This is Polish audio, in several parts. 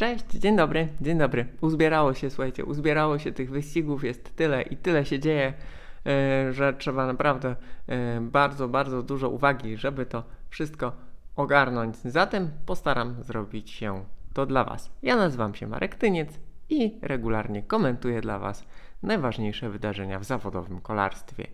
Cześć, dzień dobry, dzień dobry. Uzbierało się, słuchajcie, uzbierało się tych wyścigów, jest tyle i tyle się dzieje, e, że trzeba naprawdę e, bardzo, bardzo dużo uwagi, żeby to wszystko ogarnąć. Zatem postaram zrobić się to dla Was. Ja nazywam się Marek Tyniec i regularnie komentuję dla Was najważniejsze wydarzenia w zawodowym kolarstwie.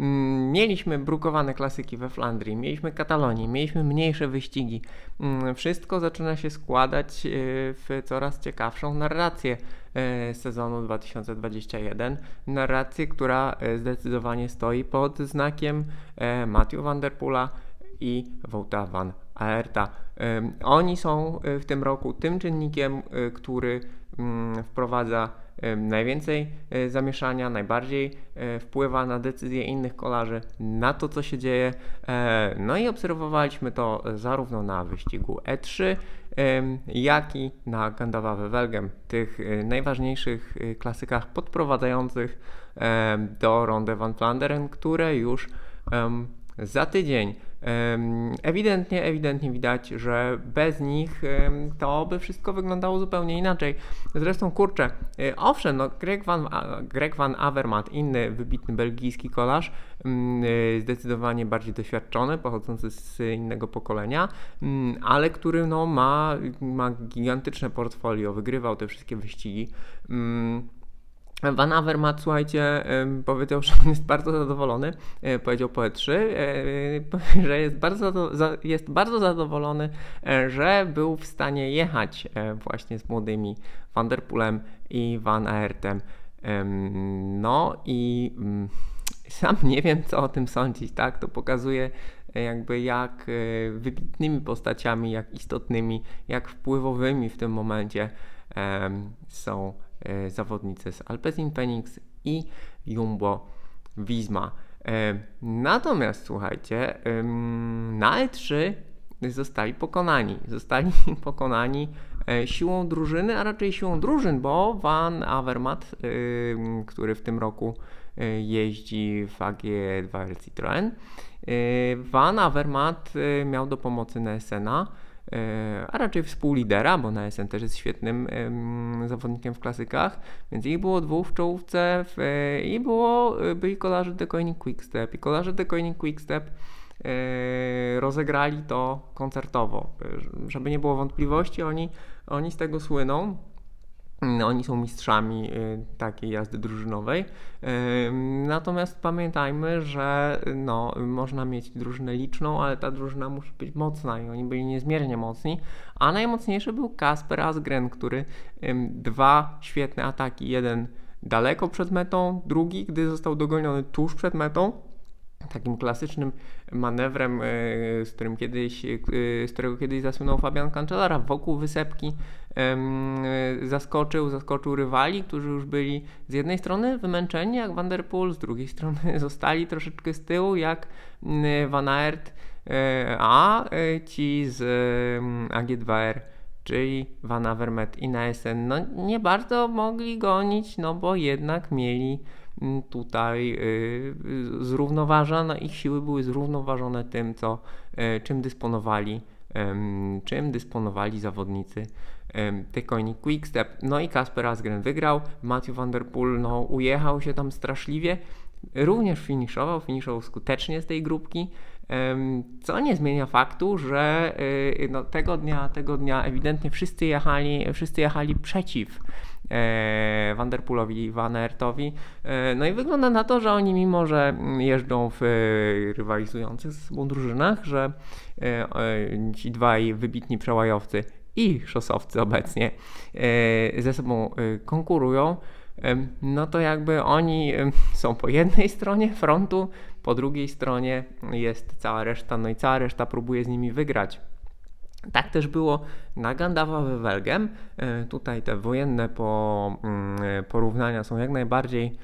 Mm, mieliśmy brukowane klasyki we Flandrii, mieliśmy Katalonii, mieliśmy mniejsze wyścigi. Mm, wszystko zaczyna się składać e, w coraz ciekawszą narrację e, sezonu 2021. Narrację, która e, zdecydowanie stoi pod znakiem Matthew Van Der i Wouta Van Aerta. Oni są w tym roku tym czynnikiem, który mm, wprowadza najwięcej e, zamieszania, najbardziej e, wpływa na decyzje innych kolarzy, na to, co się dzieje. E, no i obserwowaliśmy to zarówno na wyścigu E3, jak i na Gandawa Welgem, tych najważniejszych klasykach podprowadzających do Ronde van Vlaanderen, które już za tydzień Ewidentnie, ewidentnie widać, że bez nich to by wszystko wyglądało zupełnie inaczej. Zresztą, kurczę, e, owszem, no Greg, van, Greg van Avermaet, inny wybitny belgijski kolarz, mm, e, zdecydowanie bardziej doświadczony, pochodzący z innego pokolenia, mm, ale który no, ma, ma gigantyczne portfolio, wygrywał te wszystkie wyścigi. Van Avermaet, słuchajcie, powiedział, że on jest bardzo zadowolony, e, powiedział po E3, e, że jest bardzo, jest bardzo zadowolony, e, że był w stanie jechać właśnie z młodymi Van Der Poolem i Van Aertem. No i mm, sam nie wiem, co o tym sądzić, tak? To pokazuje jakby jak wybitnymi postaciami, jak istotnymi, jak wpływowymi w tym momencie są E, zawodnicy z Alpecin Phoenix i Jumbo Visma. E, natomiast słuchajcie, na E3 zostali pokonani. Zostali pokonani e, siłą drużyny, a raczej siłą drużyn, bo Van Avermaet, który w tym roku jeździ w AG2 Citroën, Van Avermaet miał do pomocy Nessena, E, a raczej współlidera, bo na SN też jest świetnym zawodnikiem w klasykach, więc ich było dwóch w czołówce e, i było, e, byli kolarze The Coining Quickstep i kolarze The Coining Quickstep rozegrali to koncertowo. Żeby nie było wątpliwości, oni, oni z tego słyną. No, oni są mistrzami y, takiej jazdy drużynowej. Natomiast pamiętajmy, że no, można mieć drużynę liczną, ale ta drużyna musi być mocna i oni byli niezmiernie mocni. A najmocniejszy był Kasper Asgren, który dwa świetne ataki, jeden daleko przed metą, drugi, gdy został dogoniony tuż przed metą, takim klasycznym manewrem, e, z którym kiedyś, e, z którego kiedyś zasłynął Fabian Cancellara. Wokół wysepki e, zaskoczył, zaskoczył rywali, którzy już byli z jednej strony wymęczeni jak Van Der Poel, z drugiej strony zostali troszeczkę z tyłu jak Van Aert, a ci z AG2R czyli Van Avermaet i Naesen, no nie bardzo mogli gonić, no bo jednak mieli Mm, tutaj y, zrównoważone, ich siły były zrównoważone tym, co, e, czym dysponowali, czym dysponowali zawodnicy Tykoni Quickstep. No i Kasper Asgren wygrał, Matthew Van Der Poel no, ujechał się tam straszliwie, również finiszował, finiszował skutecznie z tej grupki, co nie zmienia faktu, że y, no, tego dnia, tego dnia ewidentnie wszyscy jechali, wszyscy jechali przeciw e, Vanderpoolowi i Van Aertowi. E, no i wygląda na to, że oni mimo, że jeżdżą w e, rywalizujących ze sobą drużynach, że ci dwaj wybitni przełajowcy i szosowcy obecnie ze sobą konkurują, no to jakby oni są po jednej stronie frontu, po drugiej stronie jest cała reszta, no i cała reszta próbuje z nimi wygrać. Tak też było na Gandawa Welgem. E, tutaj te wojenne mm, porównania są jak najbardziej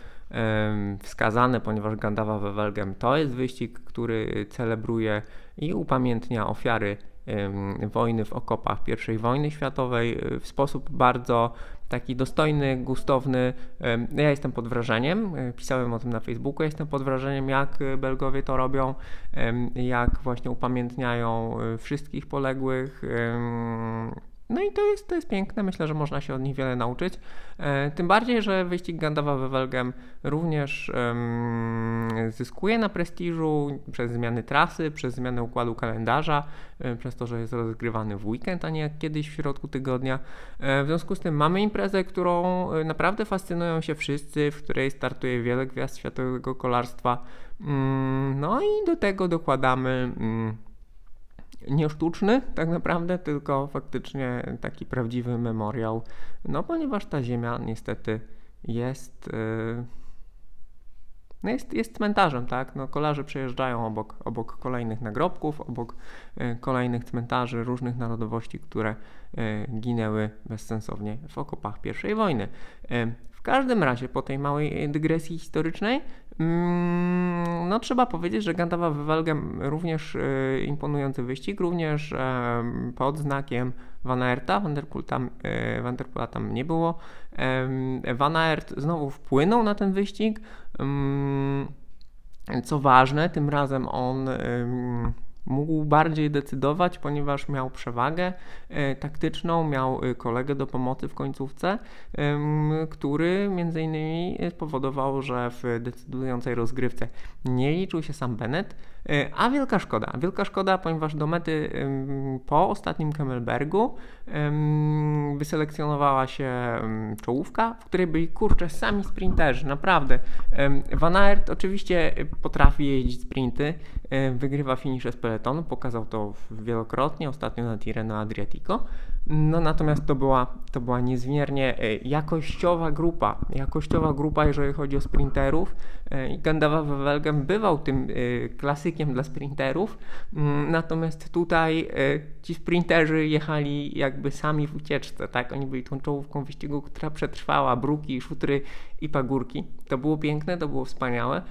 wskazane, ponieważ Gandawa Welgem to jest wyścig, który celebruje i upamiętnia ofiary wojny w okopach I wojny światowej e, w sposób bardzo taki dostojny, gustowny. Ja jestem pod wrażeniem, e, pisałem o tym na Facebooku, jestem pod wrażeniem, jak Belgowie to robią, jak właśnie upamiętniają wszystkich poległych. No i to jest, to jest piękne, myślę, że można się od nich wiele nauczyć. Tym bardziej, że wyścig Gandawa Wevelgem również zyskuje na prestiżu przez zmiany trasy, przez zmianę układu kalendarza, przez to, że jest rozgrywany w weekend, a nie jak kiedyś w środku tygodnia. W związku z tym mamy imprezę, którą naprawdę fascynują się wszyscy, w której startuje wiele gwiazd światowego kolarstwa. Mm, no i do tego dokładamy mm, nie sztuczny tak naprawdę, tylko faktycznie taki prawdziwy memoriał, no ponieważ ta ziemia niestety jest, yy, no jest, jest cmentarzem, tak? No, kolarze przejeżdżają obok, obok kolejnych nagrobków, obok yy, kolejnych cmentarzy różnych narodowości, które yy, ginęły bezsensownie w okopach I wojny. W każdym razie, po tej małej dygresji historycznej, no trzeba powiedzieć, że Gandawa Wywalgem również e, imponujący wyścig, również e, pod znakiem Van Aerta, Van der, Poel tam, Poela tam nie było. Van Aert znowu wpłynął na ten wyścig. Mm, co ważne, tym razem on mógł bardziej decydować, ponieważ miał przewagę e, taktyczną, miał e, kolegę do pomocy w końcówce, który między innymi spowodował, że w decydującej rozgrywce nie liczył się sam Bennett, a wielka szkoda. Wielka szkoda, ponieważ do mety po ostatnim Kemmelbergu wyselekcjonowała się czołówka, w której byli kurczę sami sprinterzy, naprawdę. Van Aert oczywiście potrafi jeździć sprinty, wygrywa finisze z peletonu, pokazał to wielokrotnie, ostatnio na Tirreno Adriatico. No natomiast to była, to była niezmiernie e, jakościowa grupa, jakościowa grupa, jeżeli chodzi o sprinterów. E, I Gandawa Wevelgem bywał tym e, dla sprinterów, mm, natomiast tutaj ci sprinterzy jechali jakby sami w ucieczce, tak? Oni byli tą czołówką wyścigu, która przetrwała bruki, szutry i pagórki. To było piękne, to było wspaniałe.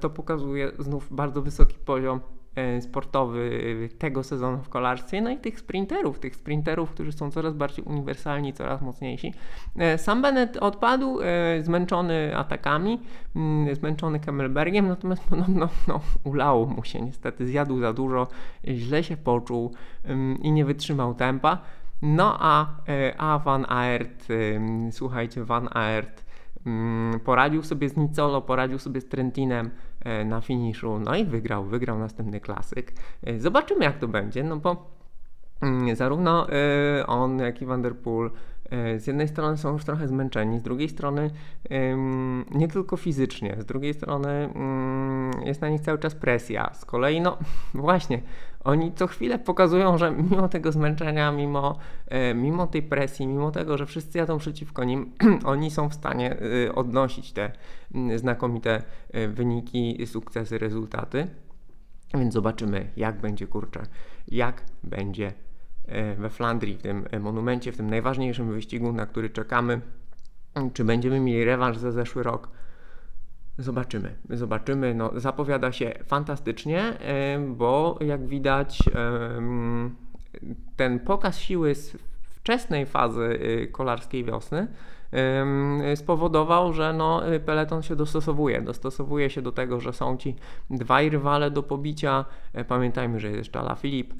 To pokazuje znów bardzo wysoki poziom E, sportowy tego sezonu w kolarstwie, no i tych sprinterów, tych sprinterów, którzy są coraz bardziej uniwersalni, coraz mocniejsi. E, sam Bennett odpadł, e, zmęczony atakami, mm, zmęczony Kemmelbergiem, natomiast podobno no, ulało mu się niestety, zjadł za dużo, źle się poczuł mm, i nie wytrzymał tempa. No a, a Van Aert, słuchajcie, Van Aert Mm, poradził sobie z Nicolo, poradził sobie z Trentinem e, na finiszu, no i wygrał, wygrał następny klasyk. E, zobaczymy jak to będzie, no bo mm, zarówno e, on, jak i Van der Poel z jednej strony są już trochę zmęczeni, z drugiej strony nie tylko fizycznie, z drugiej strony mm, jest na nich cały czas presja. Z kolei, no właśnie, oni co chwilę pokazują, że mimo tego zmęczenia, mimo, e, mimo tej presji, mimo tego, że wszyscy jadą przeciwko nim, oni są w stanie e, odnosić te znakomite e, wyniki, sukcesy, rezultaty. Więc zobaczymy, jak będzie kurczę, jak będzie we Flandrii, w tym monumencie, w tym najważniejszym wyścigu, na który czekamy. Czy będziemy mieli rewanż za zeszły rok? Zobaczymy, zobaczymy. No, zapowiada się fantastycznie, bo jak widać, ten pokaz siły z wczesnej fazy kolarskiej wiosny spowodował, że no, peleton się dostosowuje. Dostosowuje się do tego, że są ci dwaj rywale do pobicia. E, pamiętajmy, że jest jeszcze Ala Filip.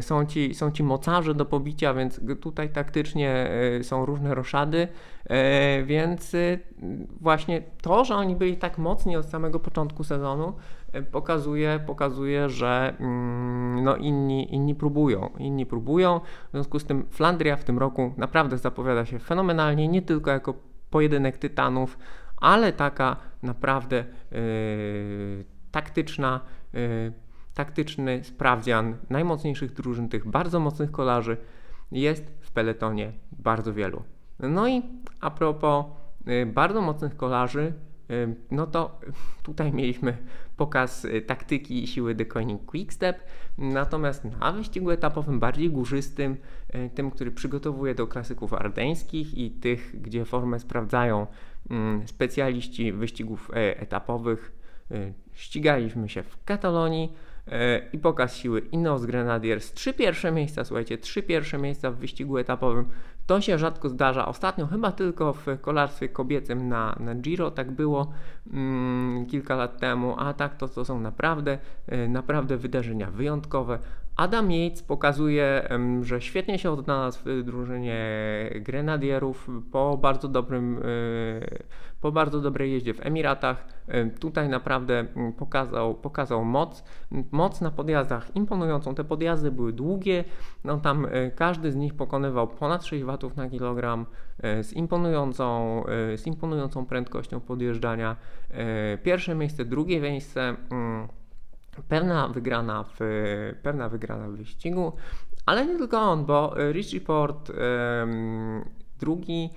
Są ci, są ci mocarze do pobicia, więc tutaj taktycznie e, są różne roszady, e, więc właśnie to, że oni byli tak mocni od samego początku sezonu, pokazuje, pokazuje że mm, no inni, inni próbują, inni próbują, w związku z tym Flandria w tym roku naprawdę zapowiada się fenomenalnie, nie tylko jako pojedynek tytanów, ale taka naprawdę yy, taktyczna, yy, taktyczny sprawdzian najmocniejszych drużyn, tych bardzo mocnych kolarzy jest w peletonie bardzo wielu. No i a propos yy, bardzo mocnych kolarzy, no to tutaj mieliśmy pokaz y, taktyki i siły The Coining Quickstep, natomiast na wyścigu etapowym bardziej górzystym, y, tym, który przygotowuje do klasyków ardeńskich i tych, gdzie formę sprawdzają mm, specjaliści wyścigów y, etapowych, ścigaliśmy się w Katalonii i pokaz siły Ineos Grenadiers. Trzy pierwsze miejsca, słuchajcie, trzy pierwsze miejsca w wyścigu etapowym to się rzadko zdarza. Ostatnio chyba tylko w kolarstwie kobiecym na, na Giro tak było mm, kilka lat temu, a tak to, to są naprawdę, e, naprawdę wydarzenia wyjątkowe. Adam Yates pokazuje, że świetnie się odnalazł w drużynie Grenadierów po bardzo dobrym, e, po bardzo dobrej jeździe w Emiratach. Tutaj naprawdę pokazał, pokazał moc, moc na podjazdach imponującą. Te podjazdy były długie, no tam e, każdy z nich pokonywał ponad 6 watów na kilogram e, z imponującą, z imponującą prędkością podjeżdżania. Pierwsze miejsce, drugie miejsce. Mm, pewna wygrana w, pewna wygrana w wyścigu, ale nie tylko on, bo Richie Port drugi,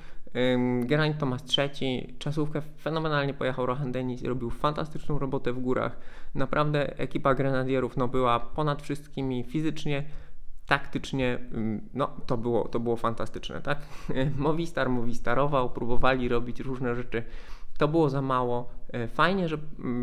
Geraint Thomas trzeci, czasówkę fenomenalnie pojechał Rohan Dennis robił fantastyczną robotę w górach. Naprawdę ekipa Grenadierów no, była ponad wszystkimi fizycznie, taktycznie, no to było, to było fantastyczne, tak? Movistar Movistarował, próbowali robić różne rzeczy to było za mało. E, fajnie, że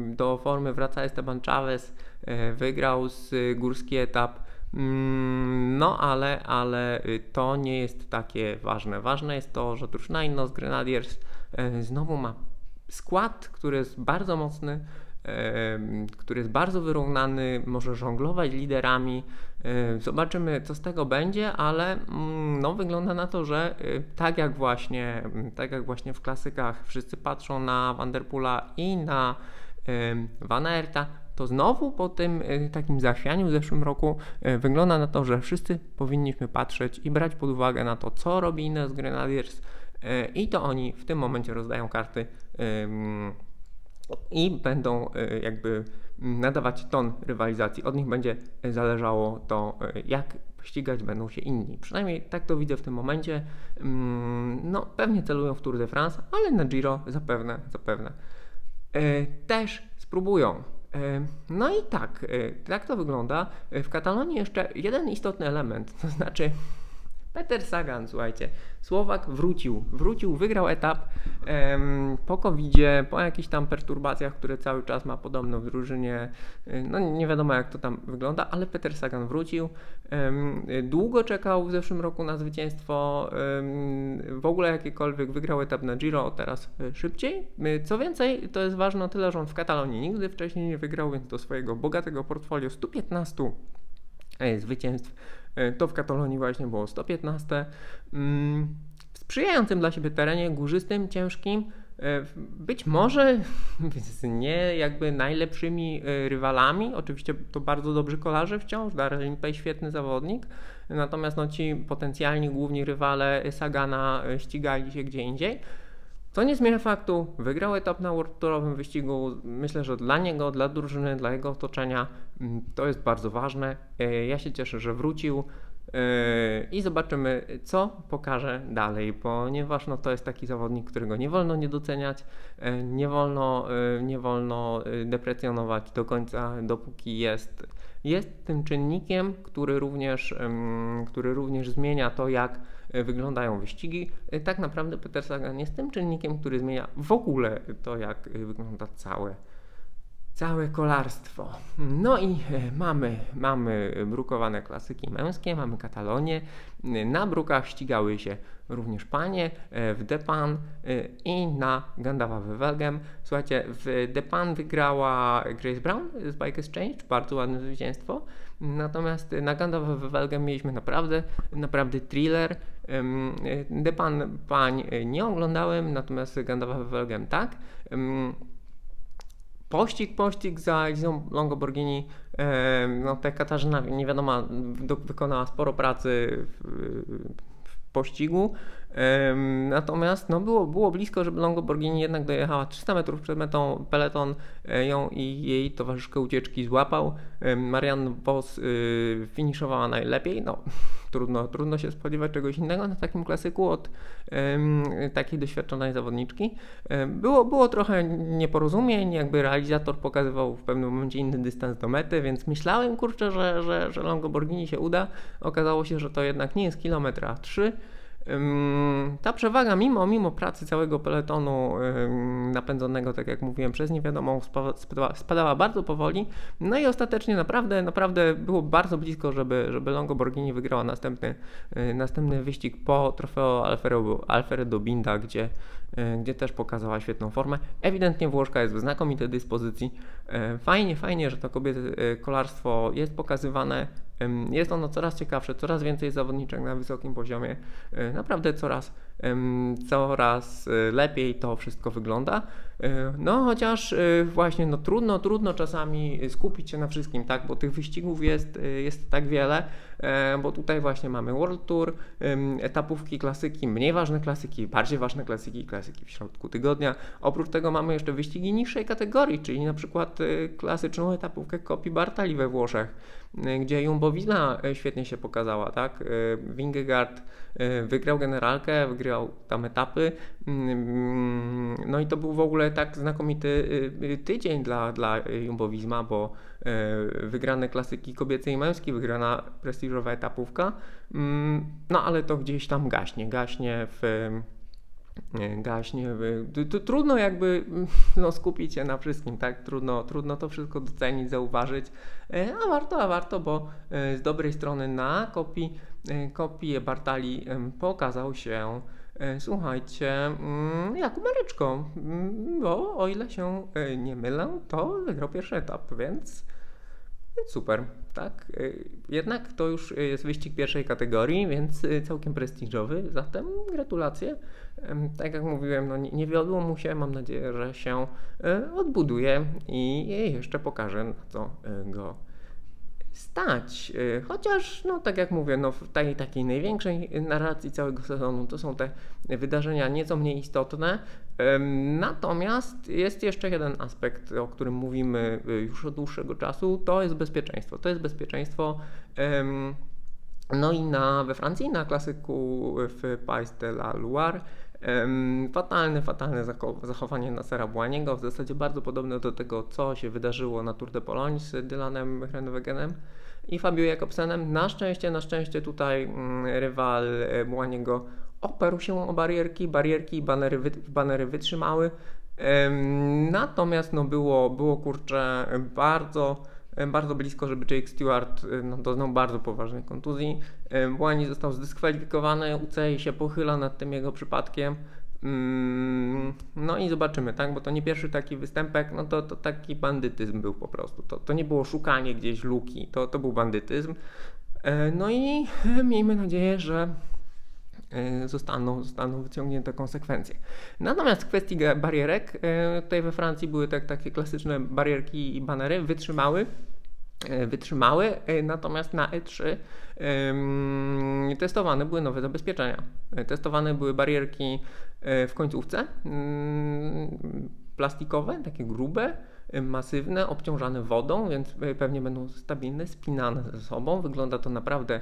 do formy wraca Esteban Chavez, e, wygrał z górski etap. Mm, no, ale, ale y, to nie jest takie ważne. Ważne jest to, że drużyna Innos Grenadiers e, znowu ma skład, który jest bardzo mocny, który jest bardzo wyrównany, może żonglować liderami. Zobaczymy, co z tego będzie, ale mm, no, wygląda na to, że y, tak jak właśnie, mm, tak jak właśnie w klasykach wszyscy patrzą na Vanderpoola i na Van Aerta, to znowu po tym y, takim zachwianiu w zeszłym roku y, wygląda na to, że wszyscy powinniśmy patrzeć i brać pod uwagę na to, co robi Ines Grenadiers i to oni w tym momencie rozdają karty i będą e, jakby nadawać ton rywalizacji. Od nich będzie zależało to, e, jak ścigać będą się inni. Przynajmniej tak to widzę w tym momencie. Mm, no, pewnie celują w Tour de France, ale na Giro zapewne, zapewne e, też spróbują. No i tak, tak to wygląda. W Katalonii jeszcze jeden istotny element, to znaczy Peter Sagan, słuchajcie, Słowak wrócił, wrócił, wygrał etap em, po covid po jakichś tam perturbacjach, które cały czas ma podobno w drużynie. Y, no nie wiadomo jak to tam wygląda, ale Peter Sagan wrócił. Em, długo czekał w zeszłym roku na zwycięstwo, em, w ogóle jakiekolwiek wygrał etap na Giro, teraz y, szybciej. Y, co więcej, to jest ważne tyle, że on w Katalonii nigdy wcześniej nie wygrał, więc do swojego bogatego portfolio 115 zwycięstw E, to w Katalonii właśnie było 115. Mm, w sprzyjającym dla siebie terenie, górzystym, ciężkim, e, być może z nie jakby najlepszymi e, rywalami. Oczywiście to bardzo dobrzy kolarze wciąż. Darrell Impey świetny zawodnik. Natomiast no, ci potencjalni główni rywale Sagana ścigali się gdzie indziej. Co nie zmienia faktu, wygrał etap na World Tourowym wyścigu. Myślę, że dla niego, dla drużyny, dla jego otoczenia mm, to jest bardzo ważne. E, ja się cieszę, że wrócił e, i zobaczymy, co pokaże dalej, ponieważ no, to jest taki zawodnik, którego nie wolno nie doceniać, e, nie wolno, nie wolno deprecjonować do końca, dopóki jest, jest tym czynnikiem, który również, który również zmienia to, jak wyglądają wyścigi. E, tak naprawdę Peter Sagan jest tym czynnikiem, który zmienia w ogóle to, jak e, wygląda całe całe kolarstwo. No i mamy, mamy brukowane klasyki męskie, mamy Katalonię. Na brukach ścigały się również panie w Depan i na Gandawa Wevelgem. Słuchajcie, w Depan wygrała Grace Brown z Bike Exchange, bardzo ładne zwycięstwo. Natomiast na Gandawa Wevelgem mieliśmy naprawdę, naprawdę thriller. Depan pań nie oglądałem, natomiast Gandawa Wevelgem tak. Pościg, pościg za Elizą Longoborghini, no ta Katarzyna nie wiadomo, wykonała sporo pracy w, pościgu. Natomiast no było, było blisko, żeby Longoborghini jednak dojechała 300 metrów przed metą. Peleton e, ją i jej towarzyszkę ucieczki złapał. Marianne Vos y, finiszowała najlepiej. No, trudno, trudno się spodziewać czegoś innego na takim klasyku od um, takiej doświadczonej zawodniczki. Było, było trochę nieporozumień, jakby realizator pokazywał w pewnym momencie inny dystans do mety, więc myślałem, kurczę, że, że, że Longoborghini się uda. Okazało się, że to jednak nie jest kilometra 3 ta przewaga, mimo, mimo pracy całego peletonu napędzonego, tak jak mówiłem, przez niewiadomą, spadała, spadała bardzo powoli. No i ostatecznie naprawdę, naprawdę było bardzo blisko, żeby, żeby Longo Borghini wygrała następny, y, następny wyścig po trofeo Alfredo, Binda, gdzie, y, gdzie też pokazała świetną formę. Ewidentnie Włoszka jest w znakomitej dyspozycji. Y, fajnie, fajnie, że to kobiety kolarstwo jest pokazywane Jest ono coraz ciekawsze, coraz więcej zawodniczek na wysokim poziomie. Naprawdę coraz, coraz lepiej to wszystko wygląda. No chociaż właśnie no, trudno, trudno czasami skupić się na wszystkim, tak, bo tych wyścigów jest, jest tak wiele, bo tutaj właśnie mamy World Tour, etapówki klasyki, mniej ważne klasyki, bardziej ważne klasyki, klasyki w środku tygodnia. Oprócz tego mamy jeszcze wyścigi niższej kategorii, czyli na przykład klasyczną etapówkę Kopi Bartali we Włoszech, gdzie Jumbo Visma świetnie się pokazała, tak, Wingegaard wygrał generalkę, wygrał tam etapy, no i to był w ogóle tak znakomity y, y, tydzień dla, dla Jumbo bo y, wygrane klasyki kobiece i męskie, wygrana prestiżowa etapówka, mm, no ale to gdzieś tam gaśnie, gaśnie w gaśnie. Trudno jakby no, skupić się na wszystkim, tak? Trudno, trudno to wszystko docenić, zauważyć, e, a warto, a warto, bo e, z dobrej strony na kopii, e, kopii Bartali pokazał się Słuchajcie, mm, Jakub Mareczko, mm, bo o ile się nie mylę, to wygrał pierwszy etap, więc, więc super, tak? Jednak to już jest wyścig pierwszej kategorii, więc całkiem prestiżowy, zatem gratulacje. Tak jak mówiłem, no nie, wiodło mu się, mam nadzieję, że się odbuduje i jeszcze pokażę, na co go stać. E, chociaż, no tak jak mówię, no w tej takiej największej narracji całego sezonu to są te wydarzenia nieco mniej istotne. Natomiast jest jeszcze jeden aspekt, o którym mówimy już od dłuższego czasu, to jest bezpieczeństwo. To jest bezpieczeństwo. No i na, we Francji na klasyku w Pays de la Loire Fatalne, fatalne zachowanie Nasera Błaniego, w zasadzie bardzo podobne do tego, co się wydarzyło na Tour de Pologne z Dylanem Hrenwegenem i Fabio Jakobsenem. Na szczęście, na szczęście tutaj mm, rywal e, Błaniego oparł się o barierki, barierki i banery, banery wytrzymały. Natomiast no było, było kurczę bardzo bardzo blisko, żeby Jake Stewart no, doznał bardzo poważnej kontuzji. Błani został zdyskwalifikowany, UCI się pochyla nad tym jego przypadkiem. Mm, no i zobaczymy, tak? Bo to nie pierwszy taki występek, no to, to taki bandytyzm był po prostu. To, to nie było szukanie gdzieś luki, to, to był bandytyzm. E, no i miejmy nadzieję, że e, zostaną, zostaną wyciągnięte konsekwencje. Natomiast w kwestii barierek, e, tutaj we Francji były tak, takie klasyczne barierki i banery, wytrzymały wytrzymały, natomiast na E3 testowane były nowe zabezpieczenia. Testowane były barierki E, w końcówce. Mm, plastikowe, takie grube, e, masywne, obciążane wodą, więc e, pewnie będą stabilne, spinane ze sobą. Wygląda to naprawdę,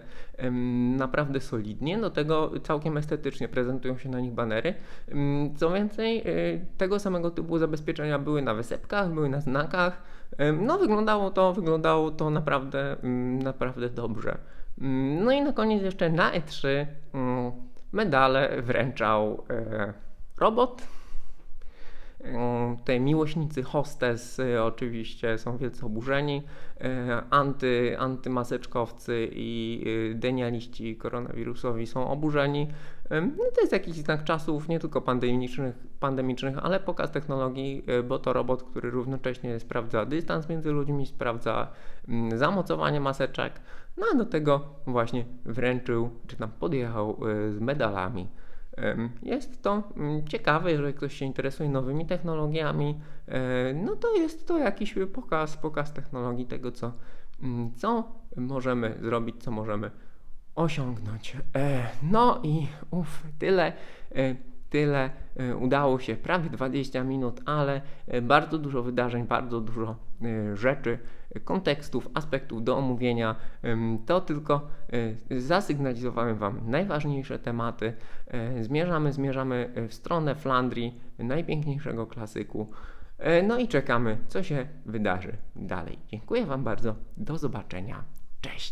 naprawdę solidnie. Do tego całkiem estetycznie prezentują się na nich banery. Co więcej, tego samego typu zabezpieczenia były na wysepkach, były na znakach. No, wyglądało to, wyglądało to naprawdę, naprawdę dobrze. No i na koniec jeszcze na E3 medale wręczał e, robot. E, te miłośnicy hostes e, oczywiście są wielce oburzeni. Anty, antymaseczkowcy i denialiści koronawirusowi są oburzeni. No to jest jakiś znak czasów, nie tylko pandemicznych, pandemicznych, ale pokaz technologii, bo to robot, który równocześnie sprawdza dystans między ludźmi, sprawdza mm, zamocowanie maseczek, no a do tego właśnie wręczył, czy tam podjechał e, z medalami. Jest to mm, ciekawe, jeżeli ktoś się interesuje nowymi technologiami, e, no to jest to jakiś pokaz, pokaz technologii tego, co, mm, co możemy zrobić, co możemy osiągnąć. E, no i uf, tyle tyle udało się, prawie 20 minut, ale bardzo dużo wydarzeń, bardzo dużo rzeczy kontekstów, aspektów do omówienia. To tylko e, zasygnalizowałem Wam najważniejsze tematy. E, zmierzamy, zmierzamy w stronę Flandrii, najpiękniejszego klasyku. No i czekamy, co się wydarzy dalej. Dziękuję Wam bardzo. Do zobaczenia. Cześć.